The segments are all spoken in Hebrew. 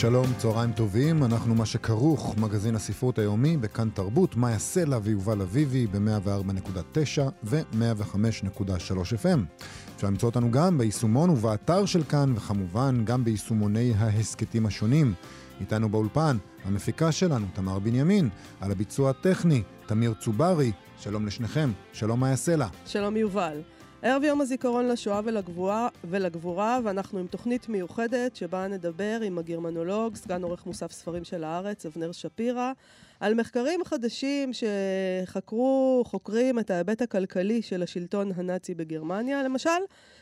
שלום, צהריים טובים, אנחנו מה שכרוך, מגזין הספרות היומי בכאן תרבות, מאיה סלע ויובל אביבי ב-104.9 ו-105.3 FM. אפשר למצוא אותנו גם ביישומון ובאתר של כאן, וכמובן גם ביישומוני ההסכתים השונים. איתנו באולפן, המפיקה שלנו, תמר בנימין, על הביצוע הטכני, תמיר צוברי, שלום לשניכם, שלום מאיה סלע. שלום יובל. ערב יום הזיכרון לשואה ולגבורה, ולגבורה, ואנחנו עם תוכנית מיוחדת שבה נדבר עם הגרמנולוג, סגן עורך מוסף ספרים של הארץ, אבנר שפירא, על מחקרים חדשים שחקרו, חוקרים את ההיבט הכלכלי של השלטון הנאצי בגרמניה. למשל,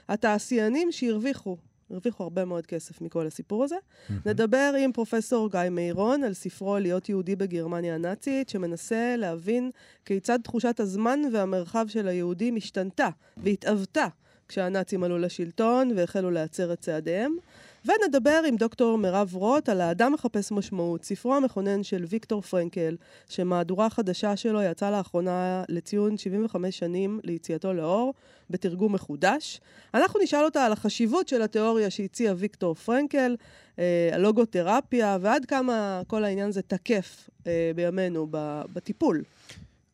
התעשיינים שהרוויחו הרוויחו הרבה מאוד כסף מכל הסיפור הזה. Mm-hmm. נדבר עם פרופסור גיא מאירון על ספרו להיות יהודי בגרמניה הנאצית, שמנסה להבין כיצד תחושת הזמן והמרחב של היהודים השתנתה והתאבתה כשהנאצים עלו לשלטון והחלו להצר את צעדיהם. ונדבר עם דוקטור מירב רוט על האדם מחפש משמעות, ספרו המכונן של ויקטור פרנקל, שמהדורה חדשה שלו יצאה לאחרונה לציון 75 שנים ליציאתו לאור, בתרגום מחודש. אנחנו נשאל אותה על החשיבות של התיאוריה שהציע ויקטור פרנקל, אה, הלוגותרפיה, ועד כמה כל העניין הזה תקף אה, בימינו בטיפול.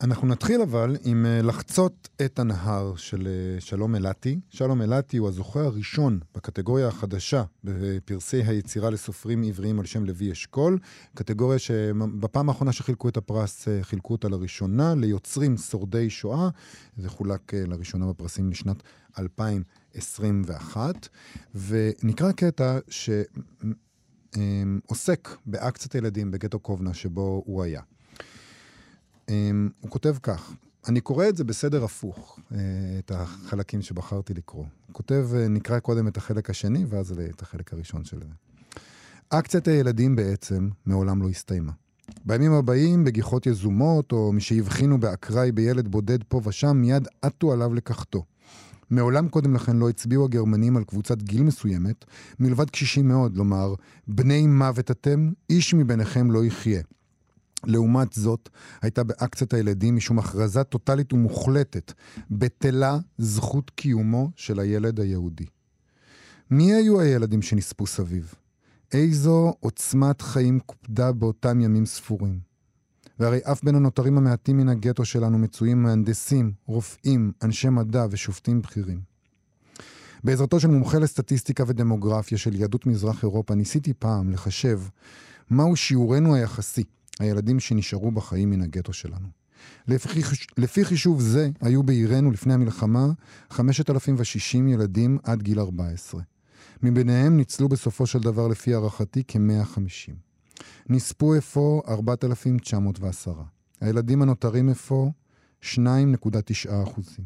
אנחנו נתחיל אבל עם אה, לחצות את הנהר של אה, שלום אילתי. שלום אילתי הוא הזוכה הראשון בקטגוריה החדשה בפרסי היצירה לסופרים עבריים על שם לוי אשכול, קטגוריה שבפעם האחרונה שחילקו את הפרס, אה, חילקו אותה לראשונה ליוצרים שורדי שואה. זה חולק לראשונה בפרסים לשנת 2021. ונקרא קטע שעוסק באקציית הילדים בגטו קובנה שבו הוא היה. Um, הוא כותב כך, אני קורא את זה בסדר הפוך, uh, את החלקים שבחרתי לקרוא. הוא כותב, uh, נקרא קודם את החלק השני, ואז את החלק הראשון של זה. אקציית הילדים בעצם מעולם לא הסתיימה. בימים הבאים, בגיחות יזומות, או משהבחינו באקראי בילד בודד פה ושם, מיד עטו עליו לקחתו. מעולם קודם לכן לא הצביעו הגרמנים על קבוצת גיל מסוימת, מלבד קשישים מאוד, לומר, בני מוות אתם, איש מביניכם לא יחיה. לעומת זאת, הייתה באקציית הילדים משום הכרזה טוטאלית ומוחלטת, בטלה זכות קיומו של הילד היהודי. מי היו הילדים שנספו סביב? איזו עוצמת חיים קופדה באותם ימים ספורים? והרי אף בין הנותרים המעטים מן הגטו שלנו מצויים מהנדסים, רופאים, אנשי מדע ושופטים בכירים. בעזרתו של מומחה לסטטיסטיקה ודמוגרפיה של יהדות מזרח אירופה, ניסיתי פעם לחשב מהו שיעורנו היחסי הילדים שנשארו בחיים מן הגטו שלנו. לפי, לפי חישוב זה, היו בעירנו לפני המלחמה 5,060 ילדים עד גיל 14. מביניהם ניצלו בסופו של דבר, לפי הערכתי, כ-150. נספו אפוא 4,910. הילדים הנותרים אפוא 2.9 אחוזים.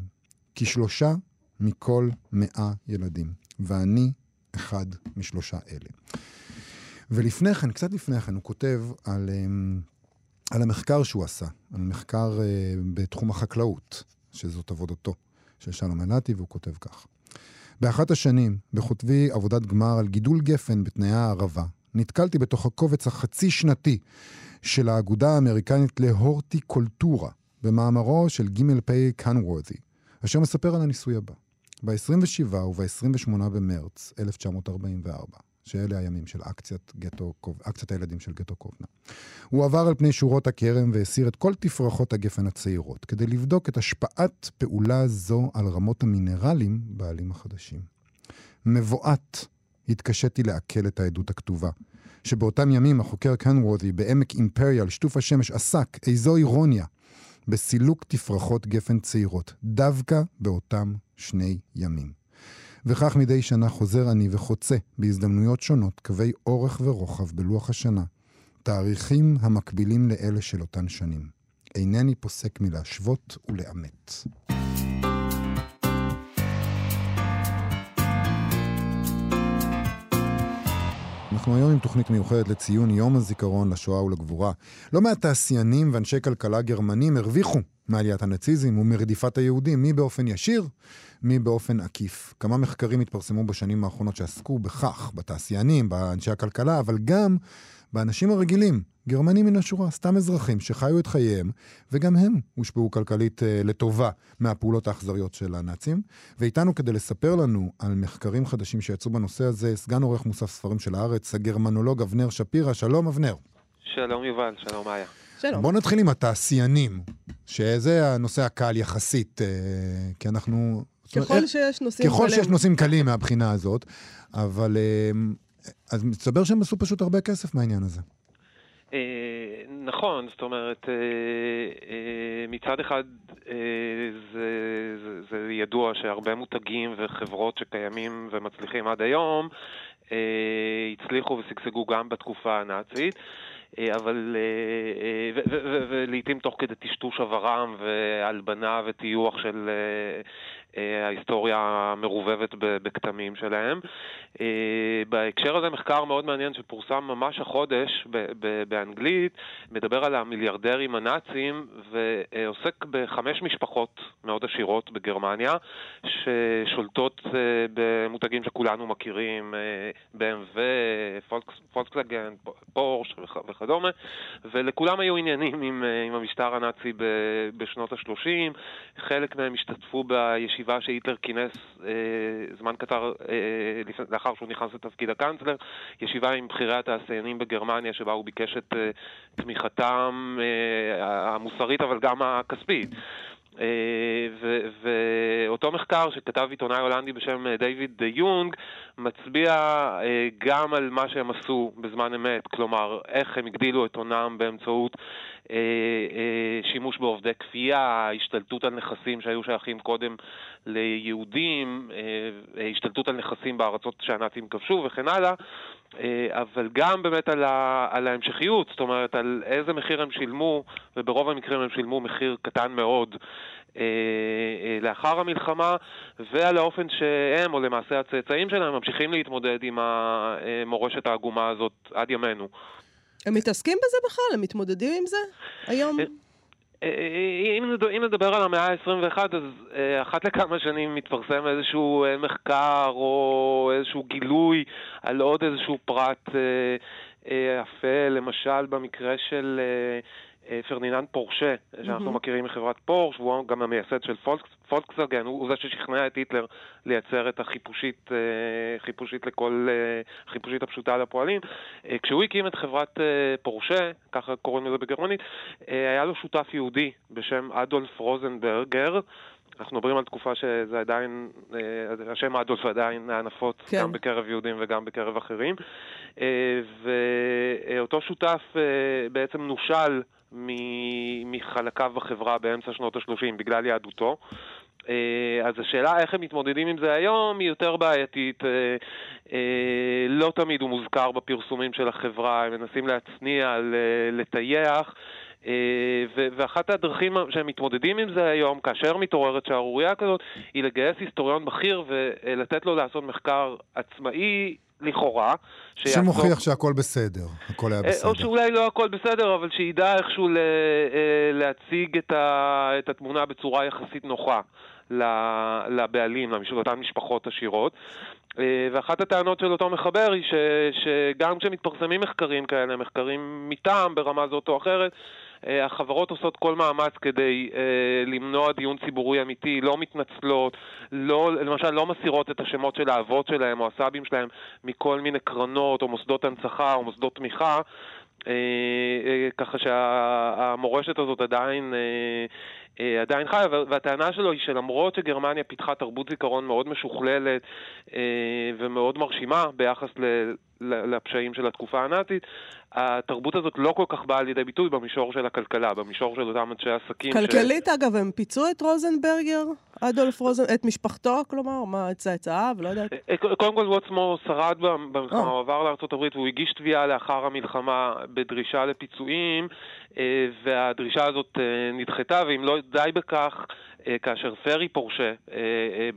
כשלושה מכל 100 ילדים. ואני אחד משלושה אלה. ולפני כן, קצת לפני כן, הוא כותב על, אמ, על המחקר שהוא עשה, על מחקר אה, בתחום החקלאות, שזאת עבודתו של שלום אילתי, והוא כותב כך: באחת השנים, בכותבי עבודת גמר על גידול גפן בתנאי הערבה, נתקלתי בתוך הקובץ החצי שנתי של האגודה האמריקנית להורטיקולטורה, במאמרו של גימל פי קנוורותי, אשר מספר על הניסוי הבא. ב-27 וב-28 במרץ 1944, שאלה הימים של אקציית, גטו, אקציית הילדים של גטו קובנה. הוא עבר על פני שורות הכרם והסיר את כל תפרחות הגפן הצעירות, כדי לבדוק את השפעת פעולה זו על רמות המינרלים בעלים החדשים. מבועת התקשיתי לעכל את העדות הכתובה, שבאותם ימים החוקר קנוורודי בעמק אימפריאל, שטוף השמש, עסק, איזו אירוניה, בסילוק תפרחות גפן צעירות, דווקא באותם שני ימים. וכך מדי שנה חוזר אני וחוצה בהזדמנויות שונות קווי אורך ורוחב בלוח השנה, תאריכים המקבילים לאלה של אותן שנים. אינני פוסק מלהשוות ולאמת. אנחנו היום עם תוכנית מיוחדת לציון יום הזיכרון לשואה ולגבורה. לא מעט תעשיינים ואנשי כלכלה גרמנים הרוויחו מעליית הנאציזם ומרדיפת היהודים, מי באופן ישיר, מי באופן עקיף. כמה מחקרים התפרסמו בשנים האחרונות שעסקו בכך, בתעשיינים, באנשי הכלכלה, אבל גם באנשים הרגילים, גרמנים מן השורה, סתם אזרחים שחיו את חייהם, וגם הם הושפעו כלכלית אה, לטובה מהפעולות האכזריות של הנאצים. ואיתנו כדי לספר לנו על מחקרים חדשים שיצאו בנושא הזה, סגן עורך מוסף ספרים של הארץ, הגרמנולוג אבנר שפירא. שלום אבנר. שלום יובל, שלום איה. שלום. בואו נתחיל עם התעשיינים, שזה הנושא הקל יחסית, אה, כי אנחנו... ככל שיש נושאים ככל קלים. שיש נושאים קלים מהבחינה הזאת, אבל... אז מסתבר שהם עשו פשוט הרבה כסף מהעניין הזה. אה, נכון, זאת אומרת, אה, אה, מצד אחד זה, זה, זה ידוע שהרבה מותגים וחברות שקיימים ומצליחים עד היום הצליחו ושגשגו גם בתקופה הנאצית. אבל, ולעיתים תוך כדי טשטוש עברם והלבנה וטיוח של ההיסטוריה המרובבת בכתמים שלהם. אה, בהקשר הזה מחקר מאוד מעניין שפורסם ממש החודש באנגלית, מדבר על המיליארדרים הנאצים ועוסק בחמש משפחות מאוד עשירות בגרמניה ששולטות אה, במותגים שכולנו מכירים, אה, BMW, פולקס- פולקסווגן, פורש וכ- וכדומה, ולכולם היו עניינים עם, אה, עם המשטר הנאצי בשנות ה-30. חלק מהם השתתפו בישיבה שהיטלר כינס אה, זמן קצר אה, לאחר שהוא נכנס לתפקיד הקאנצלר, ישיבה עם בכירי התעשיינים בגרמניה שבה הוא ביקש את אה, תמיכתם אה, המוסרית אבל גם הכספית. אה, ואותו מחקר שכתב עיתונאי הולנדי בשם אה, דיוויד דה יונג מצביע אה, גם על מה שהם עשו בזמן אמת, כלומר איך הם הגדילו את הונם באמצעות שימוש בעובדי כפייה, השתלטות על נכסים שהיו שייכים קודם ליהודים, אה, השתלטות על נכסים בארצות שהנאצים כבשו וכן הלאה, אה, אבל גם באמת על, ה, על ההמשכיות, זאת אומרת על איזה מחיר הם שילמו, וברוב המקרים הם שילמו מחיר קטן מאוד. אה, אה, לאחר המלחמה ועל האופן שהם, או למעשה הצאצאים שלהם, ממשיכים להתמודד עם המורשת העגומה הזאת עד ימינו. הם מתעסקים בזה בכלל? הם מתמודדים עם זה היום? אה, אה, אם נדבר, אם נדבר על המאה ה-21, אז אה, אחת לכמה שנים מתפרסם איזשהו אה, מחקר או איזשהו גילוי על עוד איזשהו פרט אה, אה, אפל, למשל במקרה של אה, אה, פרדיננד פורשה, שאנחנו מהמם. מכירים מחברת פורש, והוא גם המייסד של פולקס, פולקסווגן, הוא, הוא זה ששכנע את היטלר לייצר את החיפושית, אה, חיפושית לכל, אה, חיפושית הפשוטה לפועלים. אה, כשהוא הקים את חברת אה, פורשה, ככה קוראים לזה בגרמנית, אה, היה לו שותף יהודי בשם אדולף רוזנברגר. אנחנו מדברים על תקופה שזה עדיין, אה, השם אדולף עדיין היה נפוץ כן. גם בקרב יהודים וגם בקרב אחרים. אה, ואותו שותף אה, בעצם נושל מחלקיו בחברה באמצע שנות ה-30 בגלל יהדותו. אז השאלה איך הם מתמודדים עם זה היום היא יותר בעייתית. לא תמיד הוא מוזכר בפרסומים של החברה, הם מנסים להצניע, לטייח. אה, ואחת הדרכים שהם מתמודדים עם זה היום, כאשר מתעוררת שערורייה כזאת, היא לגייס היסטוריון בכיר ולתת לו לעשות מחקר עצמאי לכאורה. שיעסוק- שמוכיח שהכל בסדר, הכל היה אה, בסדר. או שאולי לא הכל בסדר, אבל שידע איכשהו ל- אה, להציג את, ה, את התמונה בצורה יחסית נוחה לבעלים, לאותן משפחות עשירות. ואחת הטענות של אותו מחבר היא ש, שגם כשמתפרסמים מחקרים כאלה, מחקרים מטעם ברמה זאת או אחרת, החברות עושות כל מאמץ כדי אה, למנוע דיון ציבורי אמיתי, לא מתנצלות, לא, למשל לא מסירות את השמות של האבות שלהם או הסבים שלהם מכל מיני קרנות או מוסדות הנצחה או מוסדות תמיכה, אה, אה, ככה שהמורשת הזאת עדיין... אה, אה, עדיין חיה, וה- והטענה שלו היא שלמרות שגרמניה פיתחה תרבות זיכרון מאוד משוכללת אה, ומאוד מרשימה ביחס לפשעים של התקופה הנאצית, התרבות הזאת לא כל כך באה לידי ביטוי במישור של הכלכלה, במישור של אותם אנשי עסקים. ש- כלכלית, אגב, הם פיצו את רוזנברגר? אדולף רוזן... את משפחתו, כלומר? מה, את צאצאיו? לא יודעת. אה, קודם כל הוא עצמו שרד במלחמה, אה. הוא עבר לארה"ב והוא הגיש תביעה לאחר המלחמה בדרישה לפיצויים, אה, והדרישה הזאת אה, נדחתה, ואם לא די בכך, כאשר פרי פורשה,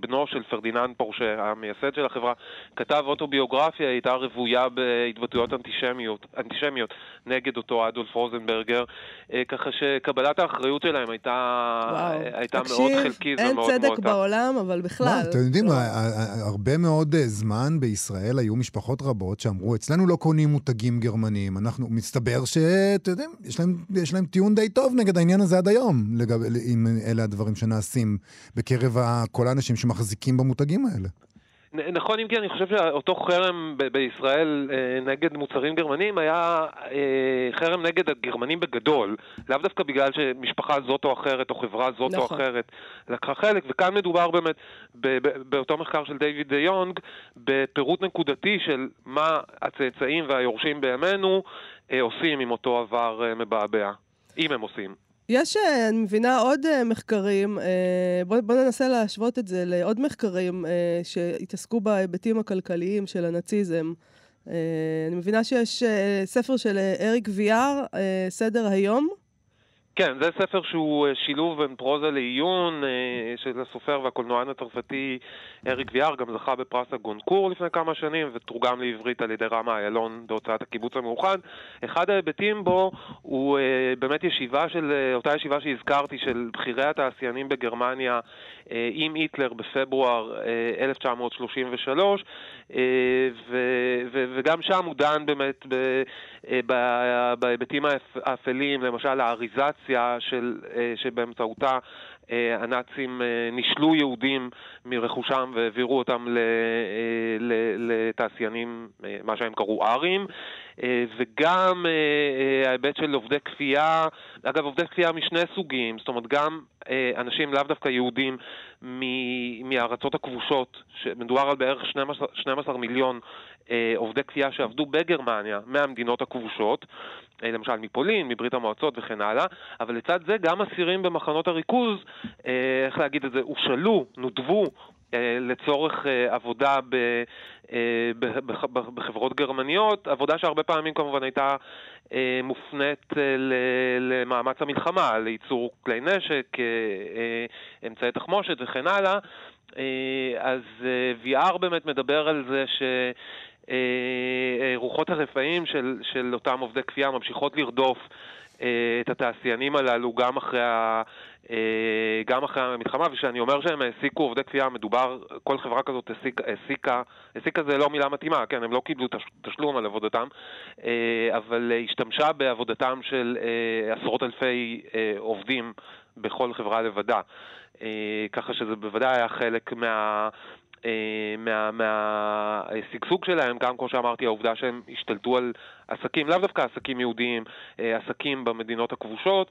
בנו של פרדיננד פורשה, המייסד של החברה, כתב אוטוביוגרפיה, היא הייתה רוויה בהתבטאויות אנטישמיות, אנטישמיות נגד אותו אדולף רוזנברגר, ככה שקבלת האחריות שלהם הייתה, הייתה תקשיב, מאוד חלקית ומאוד מועטה. אין צדק בעולם, אבל בכלל. לא, אתם יודעים, לא. הרבה מאוד זמן בישראל היו משפחות רבות שאמרו, אצלנו לא קונים מותגים גרמניים. אנחנו, מסתבר שאתם יודעים, יש להם, יש להם טיעון די טוב נגד העניין הזה עד היום, לגב, אם אלה הדברים שנעשים בקרב כל האנשים שמחזיקים במותגים האלה. נכון, אם כי אני חושב שאותו חרם ב- בישראל אה, נגד מוצרים גרמנים היה אה, חרם נגד הגרמנים בגדול, לאו דווקא בגלל שמשפחה זאת או אחרת או חברה זאת נכון. או אחרת לקחה חלק, וכאן מדובר באמת ב- ב- באותו מחקר של דיוויד דה יונג בפירוט נקודתי של מה הצאצאים והיורשים בימינו אה, עושים עם אותו עבר אה, מבעבע, אם הם עושים. יש, אה, אני מבינה, עוד אה, מחקרים, אה, בואו בוא ננסה להשוות את זה לעוד מחקרים שהתעסקו בהיבטים הכלכליים של הנאציזם. אני מבינה שיש ספר של אריק ויאר, סדר היום. כן, זה ספר שהוא אה, שילוב בין פרוזה לעיון אה, של הסופר והקולנוען הצרפתי אריק ויאר, גם זכה בפרס הגונקור לפני כמה שנים ותורגם לעברית על ידי רמה איילון בהוצאת הקיבוץ המאוחד. אחד ההיבטים בו הוא אה, באמת ישיבה של, אותה ישיבה שהזכרתי, של בכירי התעשיינים בגרמניה עם היטלר בפברואר 1933, ו, ו, וגם שם הוא דן באמת בהיבטים האפלים, למשל האריזציה של, שבאמצעותה הנאצים נישלו יהודים מרכושם והעבירו אותם לתעשיינים, מה שהם קראו ארים, וגם ההיבט של עובדי כפייה, אגב עובדי כפייה משני סוגים, זאת אומרת גם אנשים לאו דווקא יהודים מהארצות הכבושות, שמדובר על בערך 12, 12 מיליון עובדי כפייה שעבדו בגרמניה מהמדינות הכבושות, למשל מפולין, מברית המועצות וכן הלאה, אבל לצד זה גם אסירים במחנות הריכוז, איך להגיד את זה, הושאלו, נודבו לצורך עבודה ב, בחברות גרמניות, עבודה שהרבה פעמים כמובן הייתה מופנית למאמץ המלחמה, לייצור כלי נשק, אמצעי תחמושת וכן הלאה. אז VR באמת מדבר על זה ש... רוחות הרפאים של, של אותם עובדי כפייה ממשיכות לרדוף את התעשיינים הללו גם אחרי, ה, גם אחרי המלחמה, וכשאני אומר שהם העסיקו עובדי כפייה, מדובר, כל חברה כזאת העסיקה, העסיקה זה לא מילה מתאימה, כן, הם לא קיבלו תשלום על עבודתם, אבל השתמשה בעבודתם של עשרות אלפי עובדים בכל חברה לבדה. ככה שזה בוודאי היה חלק מה... מהשגשוג מה, שלהם, גם כמו שאמרתי, העובדה שהם השתלטו על עסקים, לאו דווקא עסקים יהודיים, עסקים במדינות הכבושות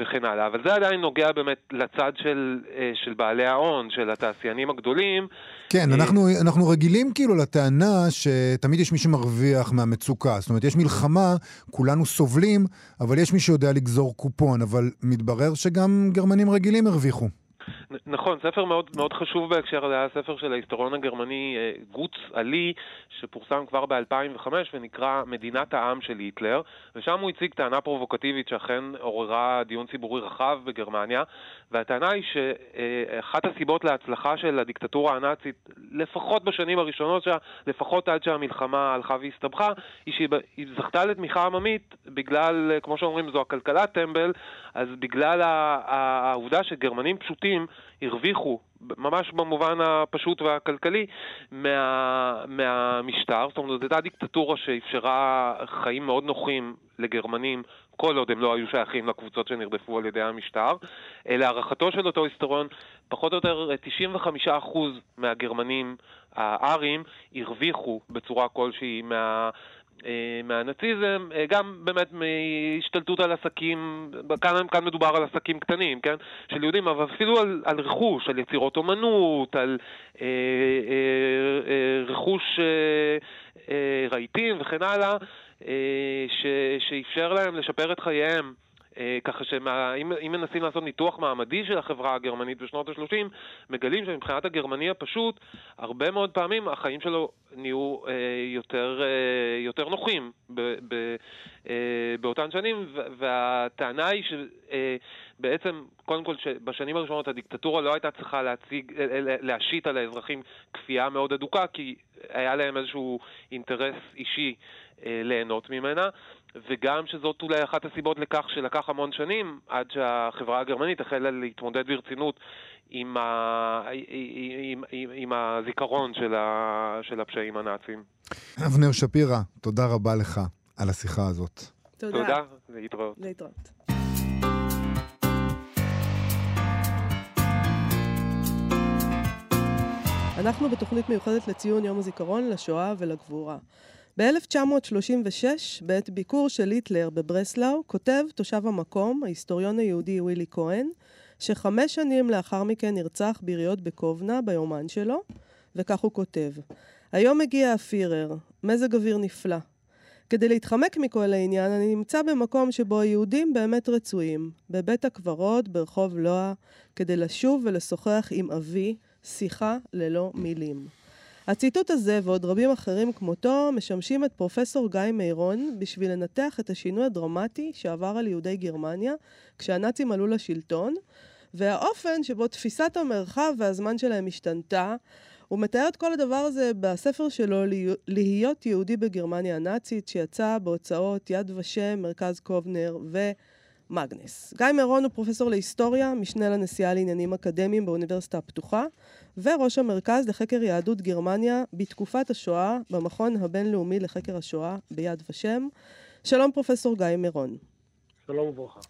וכן הלאה. אבל זה עדיין נוגע באמת לצד של, של בעלי ההון, של התעשיינים הגדולים. כן, אנחנו, אנחנו רגילים כאילו לטענה שתמיד יש מי שמרוויח מהמצוקה. זאת אומרת, יש מלחמה, כולנו סובלים, אבל יש מי שיודע לגזור קופון, אבל מתברר שגם גרמנים רגילים הרוויחו. נכון, ספר מאוד, מאוד חשוב בהקשר הזה היה ספר של ההיסטוריון הגרמני גוץ עלי, שפורסם כבר ב-2005 ונקרא מדינת העם של היטלר, ושם הוא הציג טענה פרובוקטיבית שאכן עוררה דיון ציבורי רחב בגרמניה, והטענה היא שאחת הסיבות להצלחה של הדיקטטורה הנאצית, לפחות בשנים הראשונות שלה, לפחות עד שהמלחמה הלכה והסתבכה, היא שהיא זכתה לתמיכה עממית בגלל, כמו שאומרים, זו הכלכלת טמבל, אז בגלל העובדה שגרמנים פשוטים הרוויחו, ממש במובן הפשוט והכלכלי, מה, מהמשטר. זאת אומרת, זו הייתה דיקטטורה שאפשרה חיים מאוד נוחים לגרמנים, כל עוד הם לא היו שייכים לקבוצות שנרדפו על ידי המשטר. להערכתו של אותו היסטוריון, פחות או יותר 95% מהגרמנים הארים הרוויחו בצורה כלשהי מה... מהנאציזם, גם באמת מהשתלטות על עסקים, כאן, כאן מדובר על עסקים קטנים, כן, של יהודים, אבל אפילו על, על רכוש, על יצירות אומנות, על אה, אה, אה, רכוש אה, אה, רהיטים וכן הלאה, אה, ש, שאפשר להם לשפר את חייהם. אה, ככה שאם מנסים לעשות ניתוח מעמדי של החברה הגרמנית בשנות ה-30, מגלים שמבחינת הגרמני הפשוט, הרבה מאוד פעמים החיים שלו נהיו אה, יותר, אה, יותר נוחים ב, ב, אה, באותן שנים, והטענה היא שבעצם, קודם כל, שבשנים הראשונות הדיקטטורה לא הייתה צריכה להציג, אה, אה, להשית על האזרחים כפייה מאוד אדוקה, כי היה להם איזשהו אינטרס אישי אה, ליהנות ממנה. וגם שזאת אולי אחת הסיבות לכך שלקח המון שנים עד שהחברה הגרמנית החלה להתמודד ברצינות עם, ה... עם, עם, עם הזיכרון של, ה... של הפשעים הנאצים. אבנר שפירא, תודה רבה לך על השיחה הזאת. תודה. תודה, להתראות. להתראות. אנחנו בתוכנית מיוחדת לציון יום הזיכרון לשואה ולגבורה. ב-1936, בעת ביקור של היטלר בברסלאו, כותב תושב המקום, ההיסטוריון היהודי ווילי כהן, שחמש שנים לאחר מכן נרצח ביריות בקובנה ביומן שלו, וכך הוא כותב: היום הגיע הפירר, מזג אוויר נפלא. כדי להתחמק מכל העניין, אני נמצא במקום שבו היהודים באמת רצויים, בבית הקברות ברחוב לואה, כדי לשוב ולשוחח עם אבי, שיחה ללא מילים. הציטוט הזה ועוד רבים אחרים כמותו משמשים את פרופסור גיא מירון בשביל לנתח את השינוי הדרמטי שעבר על יהודי גרמניה כשהנאצים עלו לשלטון, והאופן שבו תפיסת המרחב והזמן שלהם השתנתה. הוא מתאר את כל הדבר הזה בספר שלו להיות יהודי בגרמניה הנאצית, שיצא בהוצאות יד ושם, מרכז קובנר ו... מגנס. גיא מירון הוא פרופסור להיסטוריה, משנה לנשיאה לעניינים אקדמיים באוניברסיטה הפתוחה, וראש המרכז לחקר יהדות גרמניה בתקופת השואה במכון הבינלאומי לחקר השואה ביד ושם. שלום פרופסור גיא מירון. שלום וברכה.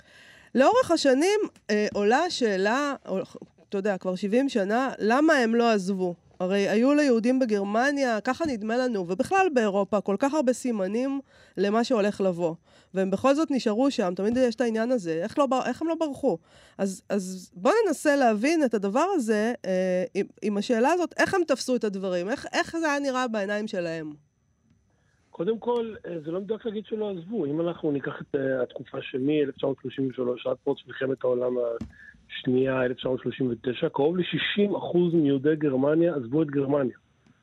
לאורך השנים אה, עולה השאלה, אתה יודע, כבר 70 שנה, למה הם לא עזבו? הרי היו ליהודים בגרמניה, ככה נדמה לנו, ובכלל באירופה, כל כך הרבה סימנים למה שהולך לבוא. והם בכל זאת נשארו שם, תמיד יש את העניין הזה, איך, לא, איך הם לא ברחו? אז, אז בואו ננסה להבין את הדבר הזה אה, עם, עם השאלה הזאת, איך הם תפסו את הדברים, איך, איך זה היה נראה בעיניים שלהם. קודם כל, אה, זה לא מדויק להגיד שלא עזבו. אם אנחנו ניקח את uh, התקופה של מ-1933 עד פרוץ מלחמת העולם השנייה, 1939, קרוב ל-60% מיהודי גרמניה עזבו את גרמניה.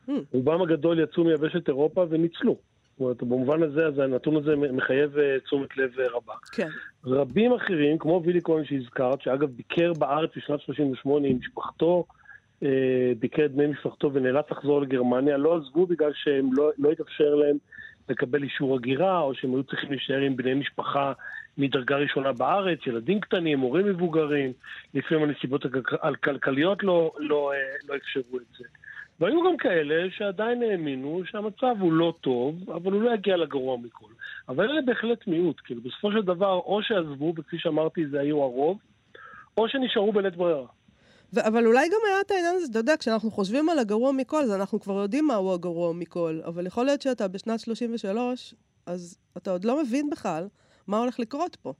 Mm. רובם הגדול יצאו מיבשת אירופה וניצלו. זאת אומרת, במובן הזה, אז הנתון הזה מחייב אה, תשומת לב אה, רבה. כן. רבים אחרים, כמו וילי כהן שהזכרת, שאגב ביקר בארץ בשנת 38 עם משפחתו, אה, ביקר את בני משפחתו ונאלץ לחזור לגרמניה, לא עזבו בגלל שהם לא, לא התאפשר להם לקבל אישור הגירה, או שהם היו צריכים להישאר עם בני משפחה מדרגה ראשונה בארץ, ילדים קטנים, הורים מבוגרים, לפעמים הנסיבות הכלכליות לא, לא, לא אפשרו את זה. והיו גם כאלה שעדיין האמינו שהמצב הוא לא טוב, אבל הוא לא יגיע לגרוע מכל. אבל אלה בהחלט מיעוט, כאילו בסופו של דבר או שעזבו, וכפי שאמרתי זה היו הרוב, או שנשארו בלית ברירה. ו- אבל אולי גם היה את העניין הזה, אתה יודע, כשאנחנו חושבים על הגרוע מכל, אז אנחנו כבר יודעים מהו הגרוע מכל, אבל יכול להיות שאתה בשנת 33, אז אתה עוד לא מבין בכלל מה הולך לקרות פה.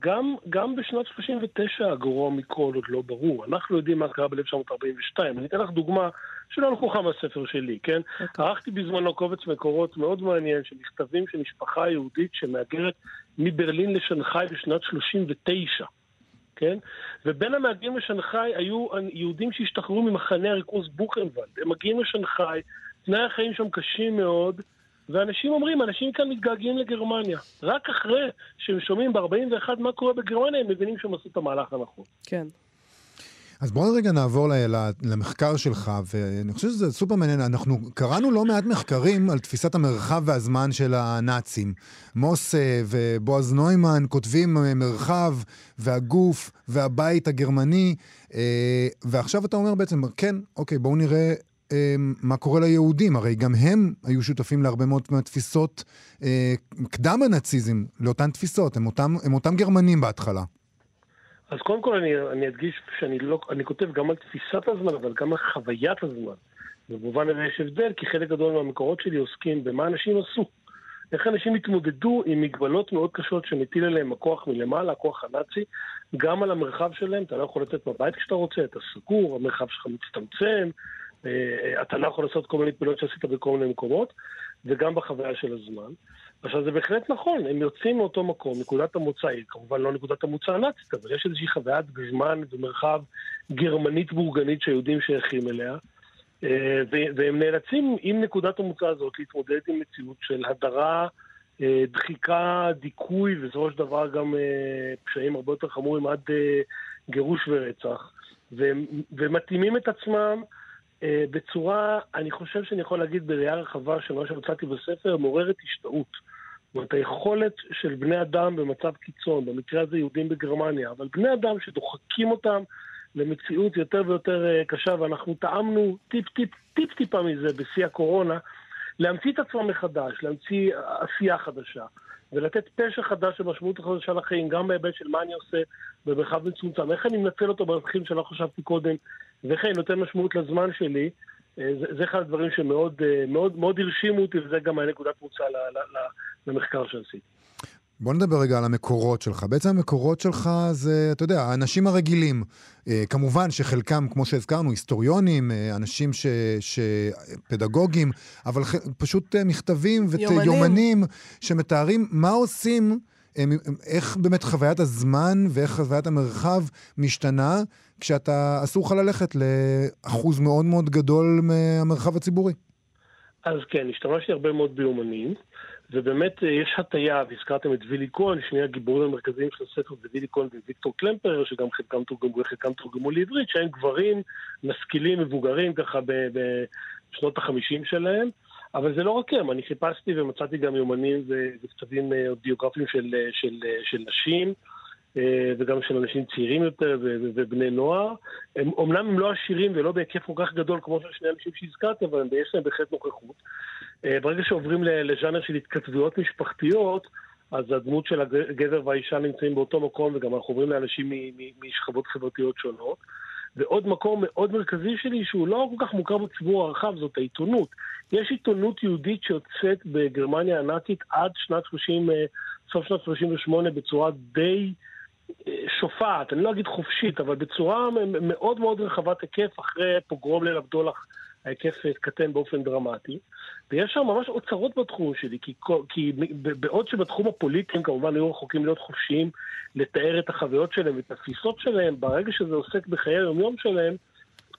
גם, גם בשנת 39 הגרוע מכל עוד לא ברור. אנחנו יודעים מה קרה ב-1942. אני אתן לך דוגמה שלא לקוחה מהספר שלי, כן? Okay. אוקיי. ערכתי בזמנו קובץ מקורות מאוד מעניין של מכתבים של משפחה יהודית שמהגרת מברלין לשנגחאי בשנת 39. כן? ובין המהגרים לשנגחאי היו יהודים שהשתחררו ממחנה הריכוז בוכנוולד. הם מגיעים לשנגחאי, תנאי החיים שם קשים מאוד, ואנשים אומרים, אנשים כאן מתגעגעים לגרמניה. רק אחרי שהם שומעים ב-41 מה קורה בגרמניה, הם מבינים שהם עשו את המהלך הנכון. כן. אז בואו רגע נעבור למחקר שלך, ואני חושב שזה סופר מעניין. אנחנו קראנו לא מעט מחקרים על תפיסת המרחב והזמן של הנאצים. מוס ובועז נוימן כותבים מרחב והגוף והבית הגרמני, אה, ועכשיו אתה אומר בעצם, כן, אוקיי, בואו נראה אמ, מה קורה ליהודים, הרי גם הם היו שותפים להרבה מאוד מהתפיסות אה, קדם הנאציזם, לאותן תפיסות, הם אותם, הם אותם גרמנים בהתחלה. אז קודם כל אני, אני אדגיש שאני לא, אני כותב גם על תפיסת הזמן, אבל גם על חוויית הזמן. במובן הזה יש הבדל, כי חלק גדול מהמקורות שלי עוסקים במה אנשים עשו. איך אנשים התמודדו עם מגבלות מאוד קשות שמטיל עליהם הכוח מלמעלה, הכוח הנאצי, גם על המרחב שלהם, אתה לא יכול לצאת מהבית כשאתה רוצה, אתה סגור, המרחב שלך מצטמצם, אה, אתה לא יכול לעשות כל מיני פעולות שעשית בכל מיני מקומות, וגם בחוויה של הזמן. עכשיו זה בהחלט נכון, הם יוצאים מאותו מקום, נקודת המוצא היא כמובן לא נקודת המוצא הנאצית, אבל יש איזושהי חוויית זמן ומרחב גרמנית בורגנית שהיהודים שייכים אליה, אה, והם נאלצים עם נקודת המוצא הזאת להתמודד עם מציאות של הדרה, אה, דחיקה, דיכוי, ובסופו של דבר גם אה, פשעים הרבה יותר חמורים עד גירוש ורצח, ומתאימים את עצמם בצורה, אני חושב שאני יכול להגיד בראייה רחבה של מה שהוצאתי בספר, מעוררת השתאות. זאת אומרת, היכולת של בני אדם במצב קיצון, במקרה הזה יהודים בגרמניה, אבל בני אדם שדוחקים אותם למציאות יותר ויותר אה, קשה, ואנחנו טעמנו טיפ-טיפ, טיפ-טיפה מזה בשיא הקורונה, להמציא את עצמם מחדש, להמציא עשייה חדשה, ולתת פשע חדש ומשמעות חדשה לחיים, גם בהיבט של מה אני עושה במרחב מצומצם, איך אני מנצל אותו בדרכים שלא חשבתי קודם, אני נותן משמעות לזמן שלי. אה, זה, זה אחד הדברים שמאוד אה, מאוד, מאוד הרשימו אותי, וזה גם הנקודת מוצא למחקר שעשיתי. בוא נדבר רגע על המקורות שלך. בעצם המקורות שלך זה, אתה יודע, האנשים הרגילים. אה, כמובן שחלקם, כמו שהזכרנו, היסטוריונים, אה, אנשים ש, שפדגוגים, אבל ח, פשוט אה, מכתבים ויומנים שמתארים מה עושים, איך באמת חוויית הזמן ואיך חוויית המרחב משתנה כשאתה, אסור לך ללכת לאחוז מאוד מאוד גדול מהמרחב הציבורי. אז כן, השתמשתי הרבה מאוד ביומנים. ובאמת אה, יש הטיה, והזכרתם את וילי כהן, שני הגיבורים המרכזיים של הספר זה וילי כהן וויקטור קלמפר, שגם חלקם תורגמו וחלקם תורגמו לעברית, שהם גברים משכילים, מבוגרים ככה בשנות החמישים שלהם. אבל זה לא רק הם, אני חיפשתי ומצאתי גם יומנים וכתבים אה, ביוגרפיים של, אה, של, של נשים. וגם של אנשים צעירים יותר ובני נוער. הם אומנם הם לא עשירים ולא בהיקף כל כך גדול כמו של שני אנשים שהזכרתי, אבל יש להם בהחלט נוכחות. אה, ברגע שעוברים לז'אנר של התכתבויות משפחתיות, אז הדמות של הגבר והאישה נמצאים באותו מקום, וגם אנחנו עוברים לאנשים משכבות חברתיות שונות. ועוד מקום מאוד מרכזי שלי, שהוא לא כל כך מוכר בציבור הרחב, זאת העיתונות. יש עיתונות יהודית שיוצאת בגרמניה הנאצית עד שנת 30, אה, סוף שנת 38 בצורה די אה, שופעת, אני לא אגיד חופשית, אבל בצורה מאוד מאוד רחבת היקף, אחרי פוגרום ליל הבדולח ההיקף קטן באופן דרמטי. ויש שם ממש אוצרות בתחום שלי, כי, כי בעוד שבתחום הפוליטי הם כמובן היו רחוקים להיות חופשיים לתאר את החוויות שלהם ואת התפיסות שלהם, ברגע שזה עוסק בחיי היומיום שלהם,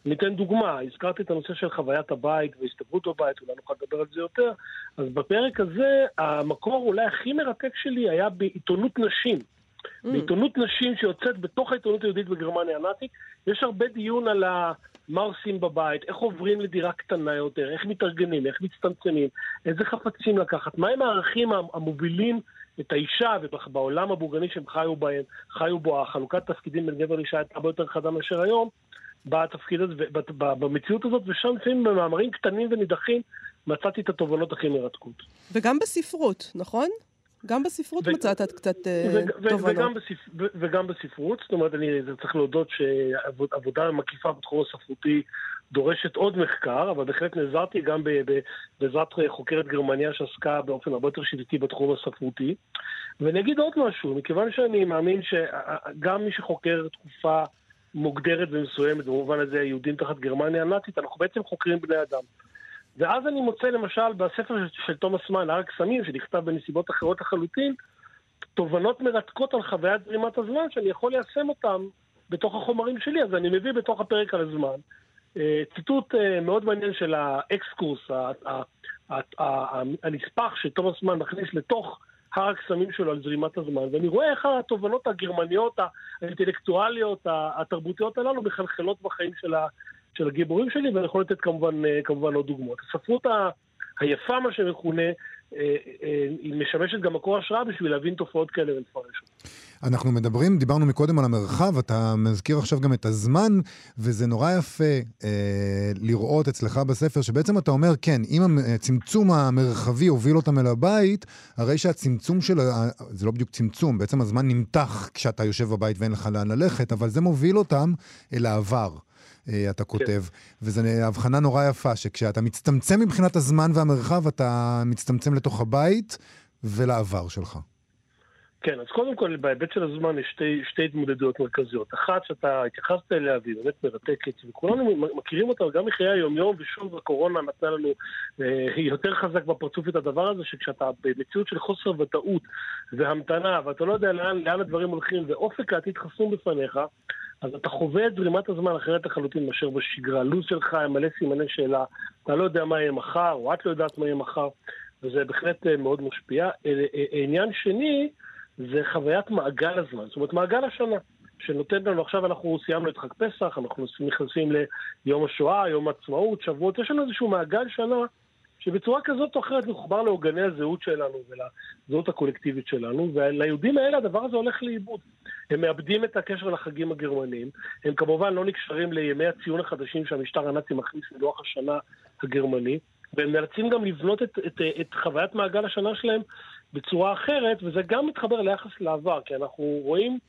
ניתן דוגמה, הזכרתי את הנושא של חוויית הבית והסתברות בבית, אולי נוכל לדבר על זה יותר, אז בפרק הזה המקור אולי הכי מרתק שלי היה בעיתונות נשים. Mm. בעיתונות נשים שיוצאת בתוך העיתונות היהודית בגרמניה הנאצית, יש הרבה דיון על ה... מה עושים בבית, איך עוברים לדירה קטנה יותר, איך מתארגנים, איך מצטמצמים, איזה חפצים לקחת, מהם הערכים המובילים את האישה, ובעולם הבורגני שהם חיו בהם, חיו בו, החלוקת תפקידים בין גבר לאישה הייתה הרבה יותר חדה מאשר היום, בתפקיד הזה, במציאות הזאת, ושם לפעמים במאמרים קטנים ונידחים מצאתי את התובנות הכי מרתקות. וגם בספרות, נכון? גם בספרות ו- מצאת קצת ו- uh, תובנות. וגם, בספ- וגם בספרות, זאת אומרת, אני צריך להודות שעבודה מקיפה בתחום הספרותי דורשת עוד מחקר, אבל בהחלט נעזרתי גם בעזרת חוקרת גרמניה שעסקה באופן הרבה יותר שיטתי בתחום הספרותי. ואני אגיד עוד משהו, מכיוון שאני מאמין שגם מי שחוקר תקופה מוגדרת ומסוימת, במובן הזה היהודים תחת גרמניה הנאצית, אנחנו בעצם חוקרים בני אדם. ואז אני מוצא למשל בספר של תומאס מן, הר הקסמים, שנכתב בנסיבות אחרות לחלוטין, תובנות מרתקות על חוויית זרימת הזמן, שאני יכול ליישם אותן בתוך החומרים שלי. אז אני מביא בתוך הפרק על הזמן אה, ציטוט אה, מאוד מעניין של האקסקורס, הנספח שתומאס מן מכניס לתוך הר הקסמים שלו על זרימת הזמן, ואני רואה איך התובנות הגרמניות, האינטלקטואליות, התרבותיות הללו מחלחלות בחיים של, של הגיבורים שלי, ואני יכול לתת כמובן, אה, כמובן עוד דוגמאות. הספרות היפה, מה שמכונה, אה, אה, היא משמשת גם מקור השראה בשביל להבין תופעות כאלה ולפרש אותן. אנחנו מדברים, דיברנו מקודם על המרחב, אתה מזכיר עכשיו גם את הזמן, וזה נורא יפה אה, לראות אצלך בספר, שבעצם אתה אומר, כן, אם הצמצום המרחבי הוביל אותם אל הבית, הרי שהצמצום של, זה לא בדיוק צמצום, בעצם הזמן נמתח כשאתה יושב בבית ואין לך לאן ללכת, אבל זה מוביל אותם אל העבר. אה, אתה כותב. כן. וזו הבחנה נורא יפה, שכשאתה מצטמצם מבחינת הזמן והמרחב, אתה מצטמצם לתוך הבית ולעבר שלך. כן, אז קודם כל, בהיבט של הזמן יש שתי, שתי התמודדויות מרכזיות. אחת שאתה התייחסת אליה והיא באמת מרתקת, וכולנו מכירים אותה גם מחיי היום-יום, ושוב הקורונה נתנה לנו אה, יותר חזק בפרצוף את הדבר הזה, שכשאתה במציאות של חוסר ודאות והמתנה, ואתה לא יודע לאן, לאן הדברים הולכים, ואופק העתיד חסום בפניך, אז אתה חווה את זרימת הזמן אחרת לחלוטין מאשר בשגרה. לו"ז שלך עם מלא סימני שאלה, אתה לא יודע מה יהיה מחר, או את לא יודעת מה יהיה מחר, וזה בהחלט אה, מאוד משפיע. אה, אה, עניין שני, זה חוויית מעגל הזמן, זאת אומרת מעגל השנה, שנותן לנו, עכשיו אנחנו סיימנו את חג פסח, אנחנו נכנסים ליום השואה, יום העצמאות, שבועות, יש לנו איזשהו מעגל שנה שבצורה כזאת או אחרת מחובר לעוגני הזהות שלנו ולזהות הקולקטיבית שלנו, וליהודים האלה הדבר הזה הולך לאיבוד. הם מאבדים את הקשר לחגים הגרמניים, הם כמובן לא נקשרים לימי הציון החדשים שהמשטר הנאצי מכניס ללוח השנה הגרמני, והם נאלצים גם לבנות את, את, את חוויית מעגל השנה שלהם בצורה אחרת, וזה גם מתחבר ליחס לעבר, כי אנחנו רואים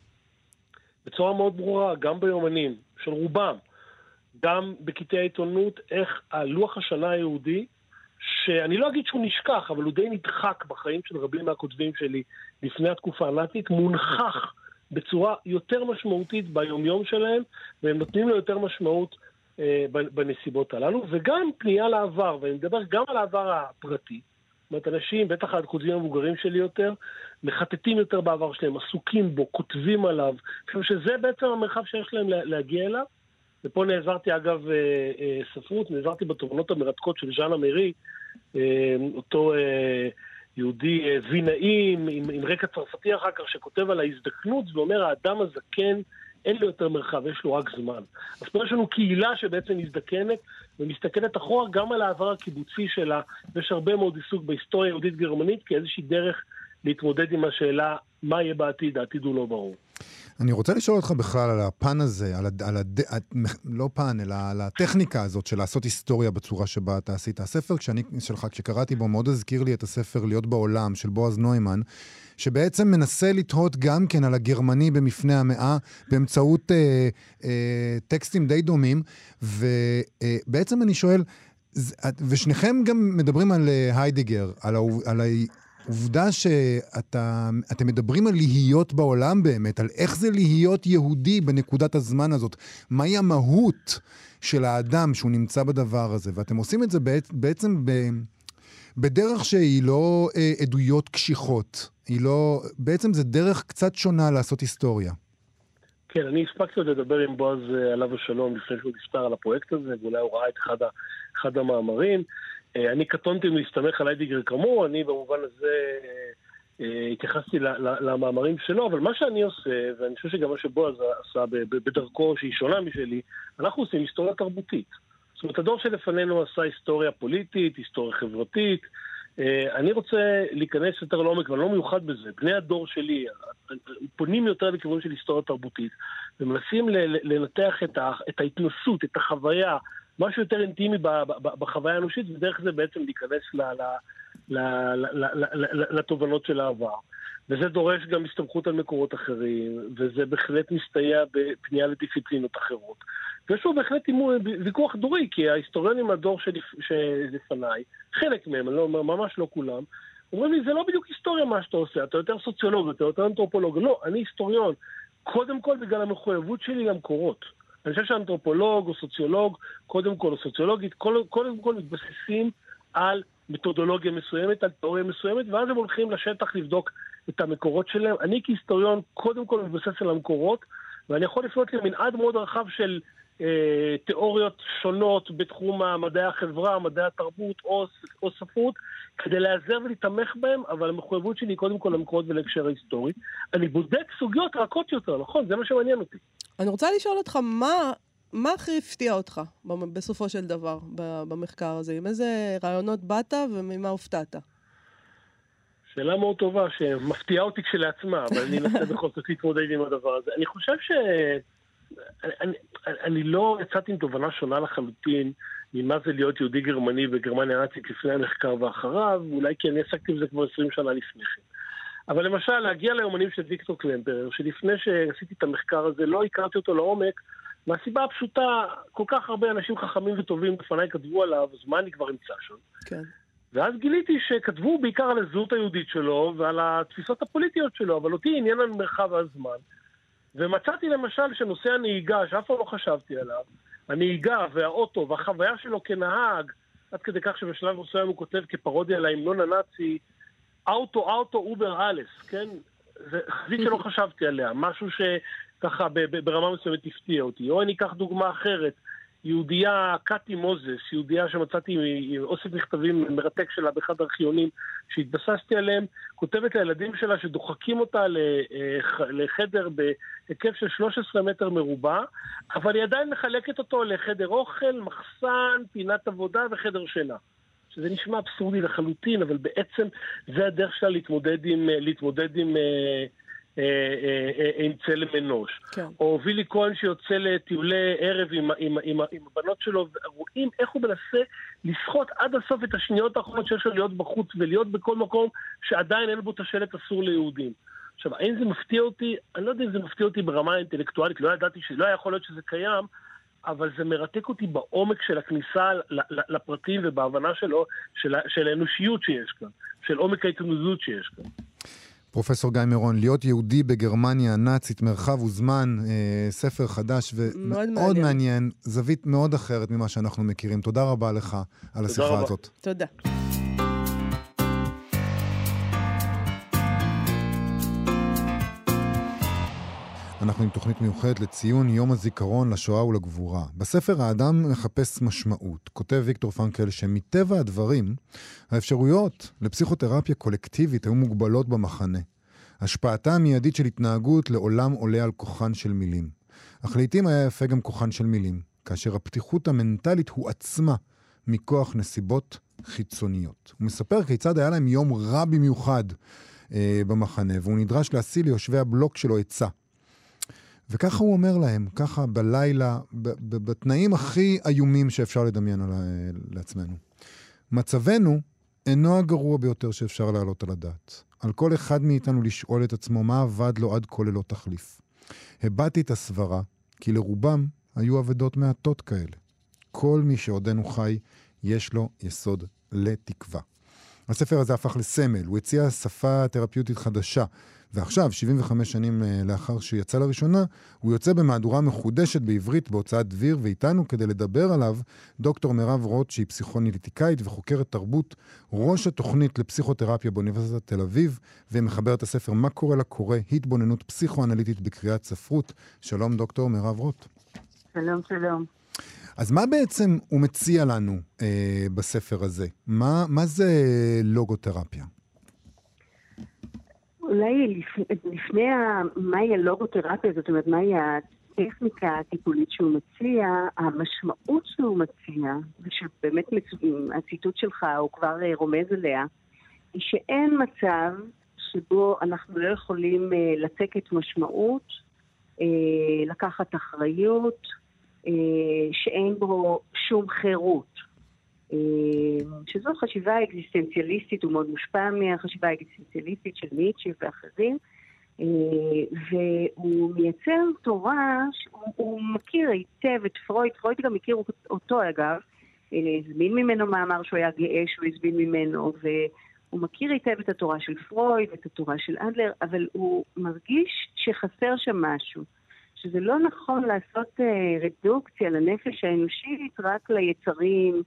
בצורה מאוד ברורה, גם ביומנים של רובם, גם בקטעי העיתונות, איך הלוח השנה היהודי, שאני לא אגיד שהוא נשכח, אבל הוא די נדחק בחיים של רבים מהכותבים שלי לפני התקופה הנאצית, מונחח בצורה יותר משמעותית ביומיום שלהם, והם נותנים לו יותר משמעות אה, בנסיבות הללו, וגם פנייה לעבר, ואני מדבר גם על העבר הפרטי, זאת אומרת, אנשים, בטח הכותבים המבוגרים שלי יותר, מחטטים יותר בעבר שלהם, עסוקים בו, כותבים עליו. אני חושב שזה בעצם המרחב שיש להם להגיע אליו. ופה נעזרתי, אגב, אה, אה, ספרות, נעזרתי בתובנות המרתקות של ז'אנה מרי, אה, אותו יהודי וינאי עם, עם רקע צרפתי אחר כך, שכותב על ההזדקנות ואומר, האדם הזקן אין לו יותר מרחב, יש לו רק זמן. אז פה יש לנו קהילה שבעצם מזדקנת ומסתכלת אחורה גם על העבר הקיבוצי שלה, ויש הרבה מאוד עיסוק בהיסטוריה יהודית-גרמנית כאיזושהי דרך להתמודד עם השאלה מה יהיה בעתיד, העתיד הוא לא ברור. אני רוצה לשאול אותך בכלל על הפן הזה, על, הד... על הד... לא פן, אלא על הטכניקה הזאת של לעשות היסטוריה בצורה שבה אתה עשית. הספר כשאני, שלך, כשקראתי בו, מאוד הזכיר לי את הספר להיות בעולם של בועז נוימן, שבעצם מנסה לתהות גם כן על הגרמני במפנה המאה באמצעות אה, אה, טקסטים די דומים, ובעצם אה, אני שואל, ושניכם גם מדברים על אה, היידיגר, על, על העובדה שאתם מדברים על להיות בעולם באמת, על איך זה להיות יהודי בנקודת הזמן הזאת, מהי המהות של האדם שהוא נמצא בדבר הזה, ואתם עושים את זה בעצם ב... בדרך שהיא לא אה, עדויות קשיחות, היא לא... בעצם זה דרך קצת שונה לעשות היסטוריה. כן, אני הספקתי עוד לדבר עם בועז אה, עליו השלום לפני שהוא נפטר על הפרויקט הזה, ואולי הוא ראה את אחד, ה, אחד המאמרים. אה, אני קטונתי להסתמך על איידיגר כאמור, אני במובן הזה אה, התייחסתי למאמרים שלו, אבל מה שאני עושה, ואני חושב שגם מה שבועז עשה בדרכו שהיא שונה משלי, אנחנו עושים היסטוריה תרבותית. זאת אומרת, הדור שלפנינו עשה היסטוריה פוליטית, היסטוריה חברתית. אני רוצה להיכנס יותר לעומק, ואני לא מיוחד בזה. בני הדור שלי פונים יותר לכיוון של היסטוריה תרבותית, ומנסים לנתח את ההתנסות, את החוויה, משהו יותר אינטימי בחוויה האנושית, ודרך זה בעצם להיכנס לתובנות של העבר. וזה דורש גם הסתמכות על מקורות אחרים, וזה בהחלט מסתייע בפנייה לדיסציפלינות אחרות. ויש פה בהחלט ויכוח דורי, כי ההיסטוריונים מהדור שלפניי, חלק מהם, אני לא אומר, ממש לא כולם, אומרים לי, זה לא בדיוק היסטוריה מה שאתה עושה, אתה יותר סוציולוג, אתה יותר אנתרופולוג. לא, אני היסטוריון. קודם כל בגלל המחויבות שלי למקורות. אני חושב שאנתרופולוג או סוציולוג, קודם כל, או סוציולוגית, קודם כל מתבססים על מתודולוגיה מסוימת, על תיאוריה מסוימת, ואז הם הולכים לשטח לבדוק את המקורות שלהם. אני כהיסטוריון, קודם כל מתבסס על המקורות, ואני יכול לפנות למנעד מאוד רחב של אה, תיאוריות שונות בתחום מדעי החברה, מדעי התרבות או, או ספרות, כדי להיעזר ולהתמך בהם, אבל המחויבות שלי היא קודם כל למקורות ולהקשר ההיסטורי. אני בודק סוגיות רכות יותר, נכון? זה מה שמעניין אותי. אני רוצה לשאול אותך, מה, מה הכי הפתיע אותך בסופו של דבר במחקר הזה? עם איזה רעיונות באת וממה הופתעת? שאלה מאוד טובה, שמפתיעה אותי כשלעצמה, אבל אני אנסה בכל זאת להתמודד עם הדבר הזה. אני חושב ש... אני, אני, אני לא יצאתי עם תובנה שונה לחלוטין ממה זה להיות יהודי גרמני בגרמניה הנאצית לפני המחקר ואחריו, אולי כי אני עסקתי בזה כבר 20 שנה לפני כן. אבל למשל, להגיע ליומנים של ויקטור קלמפר, שלפני שעשיתי את המחקר הזה לא הכרתי אותו לעומק, מהסיבה הפשוטה, כל כך הרבה אנשים חכמים וטובים לפניי כתבו עליו, אז מה אני כבר אמצא שם? כן. ואז גיליתי שכתבו בעיקר על הזהות היהודית שלו ועל התפיסות הפוליטיות שלו, אבל אותי עניין על מרחב הזמן. ומצאתי למשל שנושא הנהיגה, שאף פעם לא חשבתי עליו, הנהיגה והאוטו והחוויה שלו כנהג, עד כדי כך שבשלב מסוים הוא כותב כפרודיה על ההמנון הנאצי, Auto, Auto, über alles, כן? זה חזית שלא חשבתי עליה, משהו שככה ברמה מסוימת הפתיע אותי. או אני אקח דוגמה אחרת, יהודייה, קאטי מוזס, יהודייה שמצאתי אוסף מכתבים מרתק שלה באחד הארכיונים שהתבססתי עליהם, כותבת לילדים שלה שדוחקים אותה לחדר בהיקף של 13 מטר מרובע, אבל היא עדיין מחלקת אותו לחדר אוכל, מחסן, פינת עבודה וחדר שינה. שזה נשמע אבסורדי לחלוטין, אבל בעצם זה הדרך שלה להתמודד עם, להתמודד עם אה, אה, אה, עם צלם אנוש. כן. או וילי כהן שיוצא לטיולי ערב עם, עם, עם, עם הבנות שלו, ורואים איך הוא מנסה לסחוט עד הסוף את השניות האחרונות שיש לו להיות בחוץ ולהיות בכל מקום שעדיין אין בו את השלט אסור ליהודים. עכשיו, האם זה מפתיע אותי? אני לא יודע אם זה מפתיע אותי ברמה האינטלקטואלית, לא ידעתי שלא היה יכול להיות שזה קיים, אבל זה מרתק אותי בעומק של הכניסה לפרטים ובהבנה שלו, של, של האנושיות שיש כאן, של עומק ההתמודדות שיש כאן. פרופסור גיא מירון, להיות יהודי בגרמניה הנאצית, מרחב וזמן, אה, ספר חדש ומאוד מעניין. מעניין, זווית מאוד אחרת ממה שאנחנו מכירים. תודה רבה לך על השיחה רבה. הזאת. תודה. אנחנו עם תוכנית מיוחדת לציון יום הזיכרון לשואה ולגבורה. בספר האדם מחפש משמעות. כותב ויקטור פרנקל שמטבע הדברים, האפשרויות לפסיכותרפיה קולקטיבית היו מוגבלות במחנה. השפעתה המיידית של התנהגות לעולם עולה על כוחן של מילים. אך לעיתים היה יפה גם כוחן של מילים, כאשר הפתיחות המנטלית הועצמה מכוח נסיבות חיצוניות. הוא מספר כיצד היה להם יום רע במיוחד אה, במחנה, והוא נדרש להשיא ליושבי הבלוק שלו עצה. וככה הוא אומר להם, ככה בלילה, בתנאים הכי איומים שאפשר לדמיין על, לעצמנו. מצבנו אינו הגרוע ביותר שאפשר להעלות על הדעת. על כל אחד מאיתנו לשאול את עצמו מה עבד לו עד כה ללא תחליף. הבעתי את הסברה, כי לרובם היו אבדות מעטות כאלה. כל מי שעודנו חי, יש לו יסוד לתקווה. הספר הזה הפך לסמל, הוא הציע שפה תרפיוטית חדשה, ועכשיו, 75 שנים אה, לאחר שיצא לראשונה, הוא יוצא במהדורה מחודשת בעברית בהוצאת דביר, ואיתנו כדי לדבר עליו דוקטור מירב רוט, שהיא פסיכונליטיקאית וחוקרת תרבות, ראש התוכנית לפסיכותרפיה באוניברסיטת תל אביב, ומחבר את הספר "מה קורה לקורא? התבוננות פסיכואנליטית בקריאת ספרות". שלום דוקטור מירב רוט. שלום, שלום. אז מה בעצם הוא מציע לנו אה, בספר הזה? מה, מה זה לוגותרפיה? אולי לפני, לפני מהי הלוגותרפיה, זאת אומרת, מהי הטכניקה הטיפולית שהוא מציע, המשמעות שהוא מציע, ושבאמת הציטוט שלך הוא כבר אה, רומז עליה, היא שאין מצב שבו אנחנו לא יכולים אה, לצקת משמעות, אה, לקחת אחריות, שאין בו שום חירות. אה, שזו חשיבה אקזיסטנציאליסטית, הוא מאוד מושפע מהחשיבה האקזיסטנציאליסטית של ניטשה ואחרים, אה, והוא מייצר תורה, הוא מכיר היטב את פרויד, פרויד גם מכיר אותו אגב, אה, הזמין ממנו מאמר שהוא היה גאה שהוא הזמין ממנו, והוא מכיר היטב את התורה של פרויד, את התורה של אדלר, אבל הוא מרגיש שחסר שם משהו. שזה לא נכון לעשות רדוקציה לנפש האנושית רק ליצרים, אה,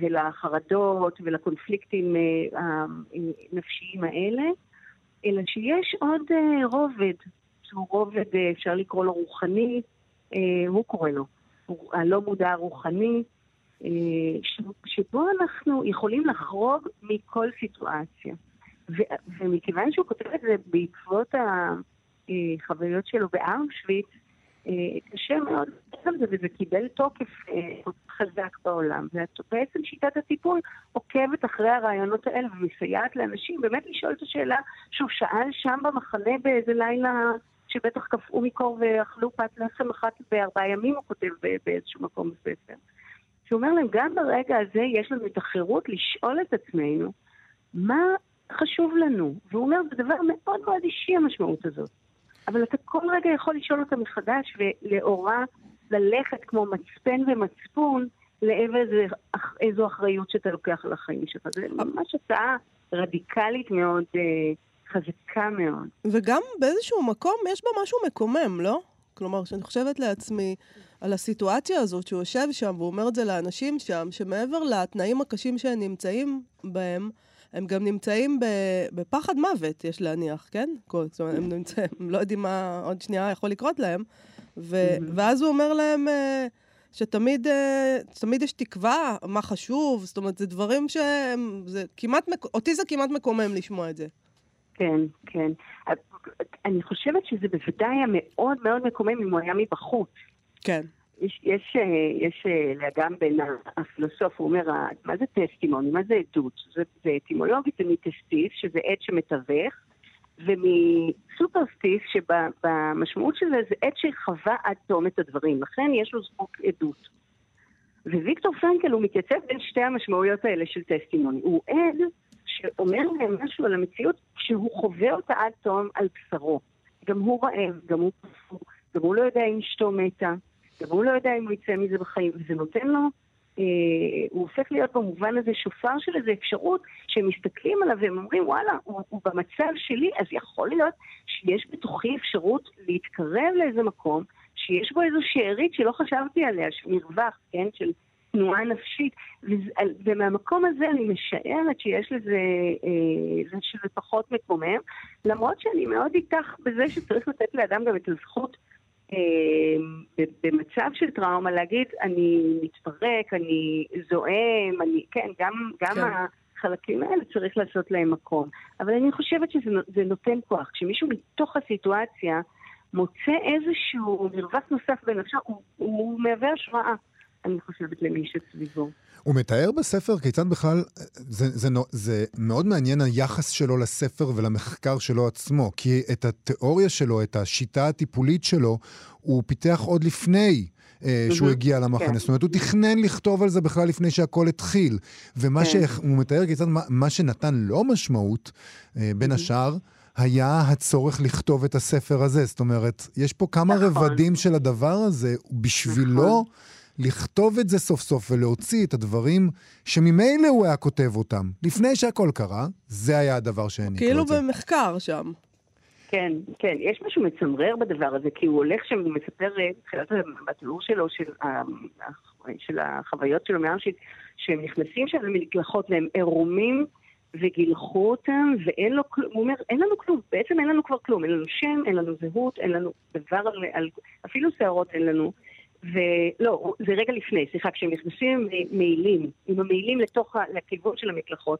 ולחרדות ולקונפליקטים אה, הנפשיים האלה, אלא שיש עוד אה, רובד, שהוא רובד, אפשר לקרוא לו רוחני, הוא קורא לו, הלא מודע הרוחני, שבו אנחנו יכולים לחרוג מכל סיטואציה. ומכיוון שהוא כותב את זה בעקבות החוויות שלו בארושוויץ, קשה מאוד על זה, וזה קיבל תוקף אה, חזק בעולם. ובעצם שיטת הטיפול עוקבת אחרי הרעיונות האלה ומסייעת לאנשים באמת לשאול את השאלה שהוא שאל שם במחנה באיזה לילה שבטח קפאו מקור ואכלו פת לחם אחת בארבעה ימים, הוא כותב באיזשהו מקום בספר. שהוא אומר להם, גם ברגע הזה יש לנו את החירות לשאול את עצמנו מה חשוב לנו. והוא אומר, זה דבר מאוד מאוד אישי המשמעות הזאת. אבל אתה כל רגע יכול לשאול אותה מחדש, ולאורה ללכת כמו מצפן ומצפון לעבר איזה, איזו אחריות שאתה לוקח על החיים שלך. זה ממש הצעה רדיקלית מאוד, אה, חזקה מאוד. וגם באיזשהו מקום יש בה משהו מקומם, לא? כלומר, כשאני חושבת לעצמי על הסיטואציה הזאת שהוא יושב שם והוא אומר את זה לאנשים שם, שמעבר לתנאים הקשים שהם נמצאים בהם, הם גם נמצאים בפחד מוות, יש להניח, כן? זאת אומרת, הם נמצאים, הם לא יודעים מה עוד שנייה יכול לקרות להם. ו- ואז הוא אומר להם uh, שתמיד uh, תמיד יש תקווה, מה חשוב, זאת אומרת, זה דברים שהם, זה כמעט, אותי זה כמעט מקומם לשמוע את זה. כן, כן. אני חושבת שזה בוודאי היה מאוד מאוד מקומם אם הוא היה מבחוץ. כן. יש, יש, אה, יש לאגם בין הפילוסוף, הוא אומר, מה זה טסטימוני, מה זה עדות? זה, זה אטימולוגית, זה מטסטיס, שזה עד שמתווך, ומסופרסטיס, שבמשמעות של זה, זה עד שחווה עד תום את הדברים, לכן יש לו זכות עדות. וויקטור פרנקל הוא מתייצב בין שתי המשמעויות האלה של טסטימוני. הוא עד שאומר להם משהו על המציאות כשהוא חווה אותה עד תום על בשרו. גם הוא רעב, גם הוא פסוק, גם הוא לא יודע אם אשתו מתה, גם הוא לא יודע אם הוא יצא מזה בחיים, וזה נותן לו, אה, הוא הופך להיות במובן הזה שופר של איזו אפשרות שהם מסתכלים עליו והם אומרים, וואלה, הוא, הוא במצב שלי, אז יכול להיות שיש בתוכי אפשרות להתקרב לאיזה מקום, שיש בו איזו שארית שלא חשבתי עליה, של מרווח, כן, של תנועה נפשית, ומהמקום הזה אני משערת שיש לזה, אה, שזה פחות מקומם, למרות שאני מאוד איתך בזה שצריך לתת לאדם גם את הזכות במצב של טראומה להגיד, אני מתפרק, אני זועם, אני, כן, גם, גם כן. החלקים האלה צריך לעשות להם מקום. אבל אני חושבת שזה נותן כוח. כשמישהו מתוך הסיטואציה מוצא איזשהו מרווח נוסף בנפשו, הוא, הוא מהווה השראה. אני חושבת, למי שסביבו. הוא מתאר בספר כיצד בכלל, זה, זה, זה מאוד מעניין היחס שלו לספר ולמחקר שלו עצמו, כי את התיאוריה שלו, את השיטה הטיפולית שלו, הוא פיתח עוד לפני אה, שהוא הגיע למחנה. כן. זאת אומרת, הוא תכנן לכתוב על זה בכלל לפני שהכל התחיל. ומה כן. שהוא מתאר כיצד, מה, מה שנתן לו משמעות, אה, בין השאר, היה הצורך לכתוב את הספר הזה. זאת אומרת, יש פה כמה נכון. רבדים של הדבר הזה, בשבילו... נכון. לכתוב את זה סוף סוף ולהוציא את הדברים שממילא הוא היה כותב אותם. לפני שהכל קרה, זה היה הדבר שהעניק לו את זה. כאילו במחקר שם. כן, כן, יש משהו מצמרר בדבר הזה, כי הוא הולך שם, הוא מספר בתחילת בתיאור שלו, של, של החוויות שלו מהאושוויץ, שהם נכנסים שם למקלחות והם עירומים וגילחו אותם, ואין לו כלום, הוא אומר, אין לנו כלום, בעצם אין לנו כבר כלום, אין לנו שם, אין לנו זהות, אין לנו דבר על, על אפילו שערות אין לנו. ולא, זה רגע לפני, סליחה, כשהם נכנסים עם מעילים, עם המעילים לתוך, לכיוון של המקלחות,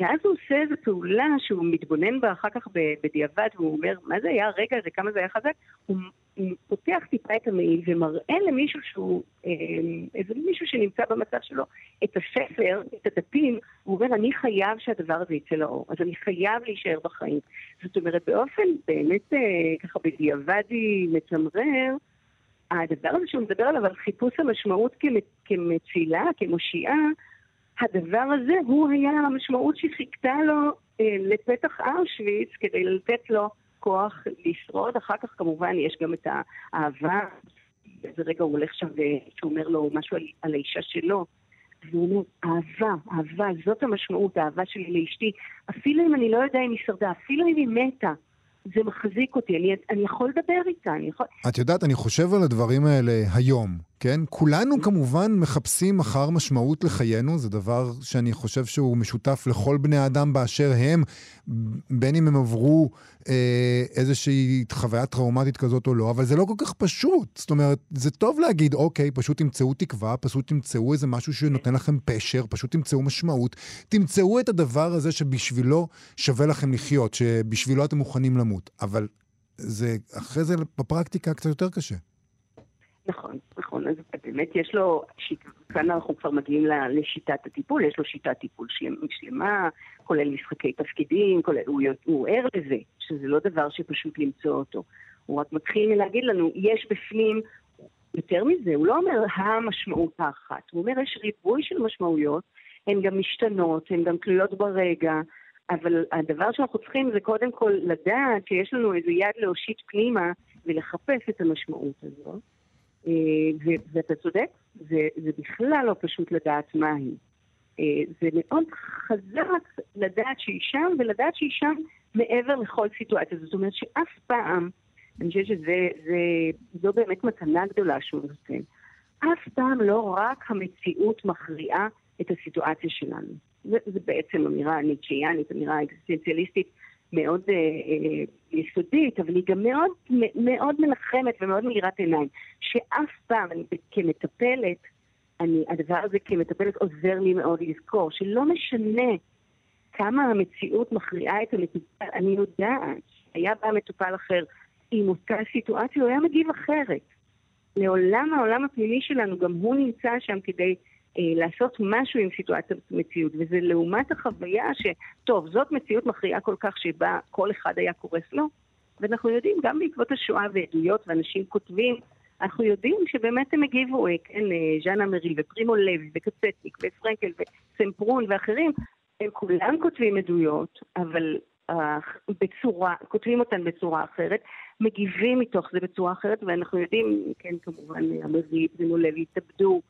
ואז הוא עושה איזו פעולה שהוא מתבונן בה אחר כך בדיעבד, והוא אומר, מה זה היה הרגע הזה, כמה זה היה חזק? הוא, פותח טיפה את המעיל ומראה למישהו שהוא, אה, איזה מישהו שנמצא במצב שלו, את הספר, את הדפים, הוא אומר, אני חייב שהדבר הזה יצא לאור, אז אני חייב להישאר בחיים. זאת אומרת, באופן באמת אה, ככה בדיעבדי מצמרר, הדבר הזה שהוא מדבר עליו, על חיפוש המשמעות כמצילה, כמושיעה, הדבר הזה הוא היה המשמעות שחיכתה לו אה, לפתח אושוויץ כדי לתת לו כוח לשרוד. אחר כך כמובן יש גם את האהבה, באיזה רגע הוא הולך שם והוא אומר לו משהו על, על האישה שלו. והוא אומר, אהבה, אהבה, זאת המשמעות, האהבה שלי לאשתי. אפילו אם אני לא יודע אם היא שרדה, אפילו אם היא מתה, זה מחזיק אותי, אני, אני יכול לדבר איתה, אני יכול... את יודעת, אני חושב על הדברים האלה היום, כן? כולנו כמובן מחפשים אחר משמעות לחיינו, זה דבר שאני חושב שהוא משותף לכל בני האדם באשר הם, בין אם הם עברו אה, איזושהי חוויה טראומטית כזאת או לא, אבל זה לא כל כך פשוט. זאת אומרת, זה טוב להגיד, אוקיי, פשוט תמצאו תקווה, פשוט תמצאו איזה משהו שנותן לכם פשר, פשוט תמצאו משמעות, תמצאו את הדבר הזה שבשבילו שווה לכם לחיות, שבשבילו אתם מוכנים למות. אבל זה, אחרי זה בפרקטיקה קצת יותר קשה. נכון, נכון. אז באמת יש לו, כאן אנחנו כבר מגיעים לשיטת הטיפול, יש לו שיטת טיפול שלמה, כולל משחקי תפקידים, כולל, הוא, הוא ער לזה, שזה לא דבר שפשוט למצוא אותו. הוא רק מתחיל מלהגיד לנו, יש בפנים, יותר מזה, הוא לא אומר המשמעות האחת, הוא אומר יש ריבוי של משמעויות, הן גם משתנות, הן גם תלויות ברגע, אבל הדבר שאנחנו צריכים זה קודם כל לדעת שיש לנו איזה יד להושיט פנימה ולחפש את המשמעות הזאת. אה, ואתה צודק, זה, זה בכלל לא פשוט לדעת מה היא. אה, זה מאוד חזק לדעת שהיא שם, ולדעת שהיא שם מעבר לכל סיטואציה. זאת אומרת שאף פעם, אני חושבת שזו באמת מתנה גדולה שהוא נותן. אף פעם לא רק המציאות מכריעה את הסיטואציה שלנו. זה בעצם אמירה ניטשיאנית, אמירה אקזיסטנציאליסטית מאוד אה, אה, יסודית, אבל היא גם מאוד, מאוד מנחמת ומאוד מאירת עיניים. שאף פעם, אני כמטפלת, אני, הדבר הזה כמטפלת עוזר לי מאוד לזכור, שלא משנה כמה המציאות מכריעה את המטופל, אני יודעת, היה בא מטופל אחר עם אותה סיטואציה, הוא היה מגיב אחרת. לעולם העולם הפנימי שלנו, גם הוא נמצא שם כדי לעשות משהו עם סיטואציית מציאות, וזה לעומת החוויה שטוב, זאת מציאות מכריעה כל כך שבה כל אחד היה קורס לו, ואנחנו יודעים, גם בעקבות השואה ועדויות ואנשים כותבים, אנחנו יודעים שבאמת הם הגיבו, אה, כן, אה, ז'אנה מרי ופרימו לוי וקצטניק ופרנקל וסמפרון ואחרים, הם כולם כותבים עדויות, אבל uh, בצורה, כותבים אותן בצורה אחרת, מגיבים מתוך זה בצורה אחרת, ואנחנו יודעים, כן, כמובן, המרי, פרימו לוי התאבדו.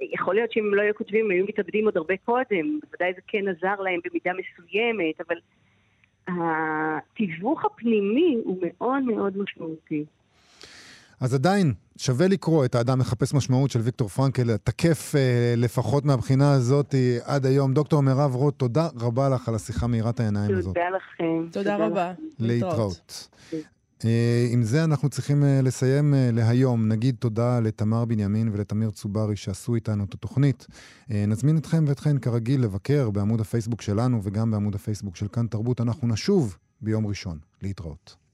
יכול להיות שאם הם לא היו כותבים, הם היו מתאבדים עוד הרבה קודם, בוודאי זה כן עזר להם במידה מסוימת, אבל התיווך הפנימי הוא מאוד מאוד משמעותי. אז עדיין, שווה לקרוא את האדם מחפש משמעות של ויקטור פרנקל, תקף אה, לפחות מהבחינה הזאת עד היום. דוקטור מירב רוט, תודה רבה לך על השיחה מאירת העיניים הזאת. תודה לכם. תודה רבה. להתראות. אה, עם זה אנחנו צריכים אה, לסיים אה, להיום. נגיד תודה לתמר בנימין ולתמיר צוברי שעשו איתנו את התוכנית. נזמין אתכם ואתכן כרגיל לבקר בעמוד הפייסבוק שלנו וגם בעמוד הפייסבוק של כאן תרבות. אנחנו נשוב ביום ראשון. להתראות.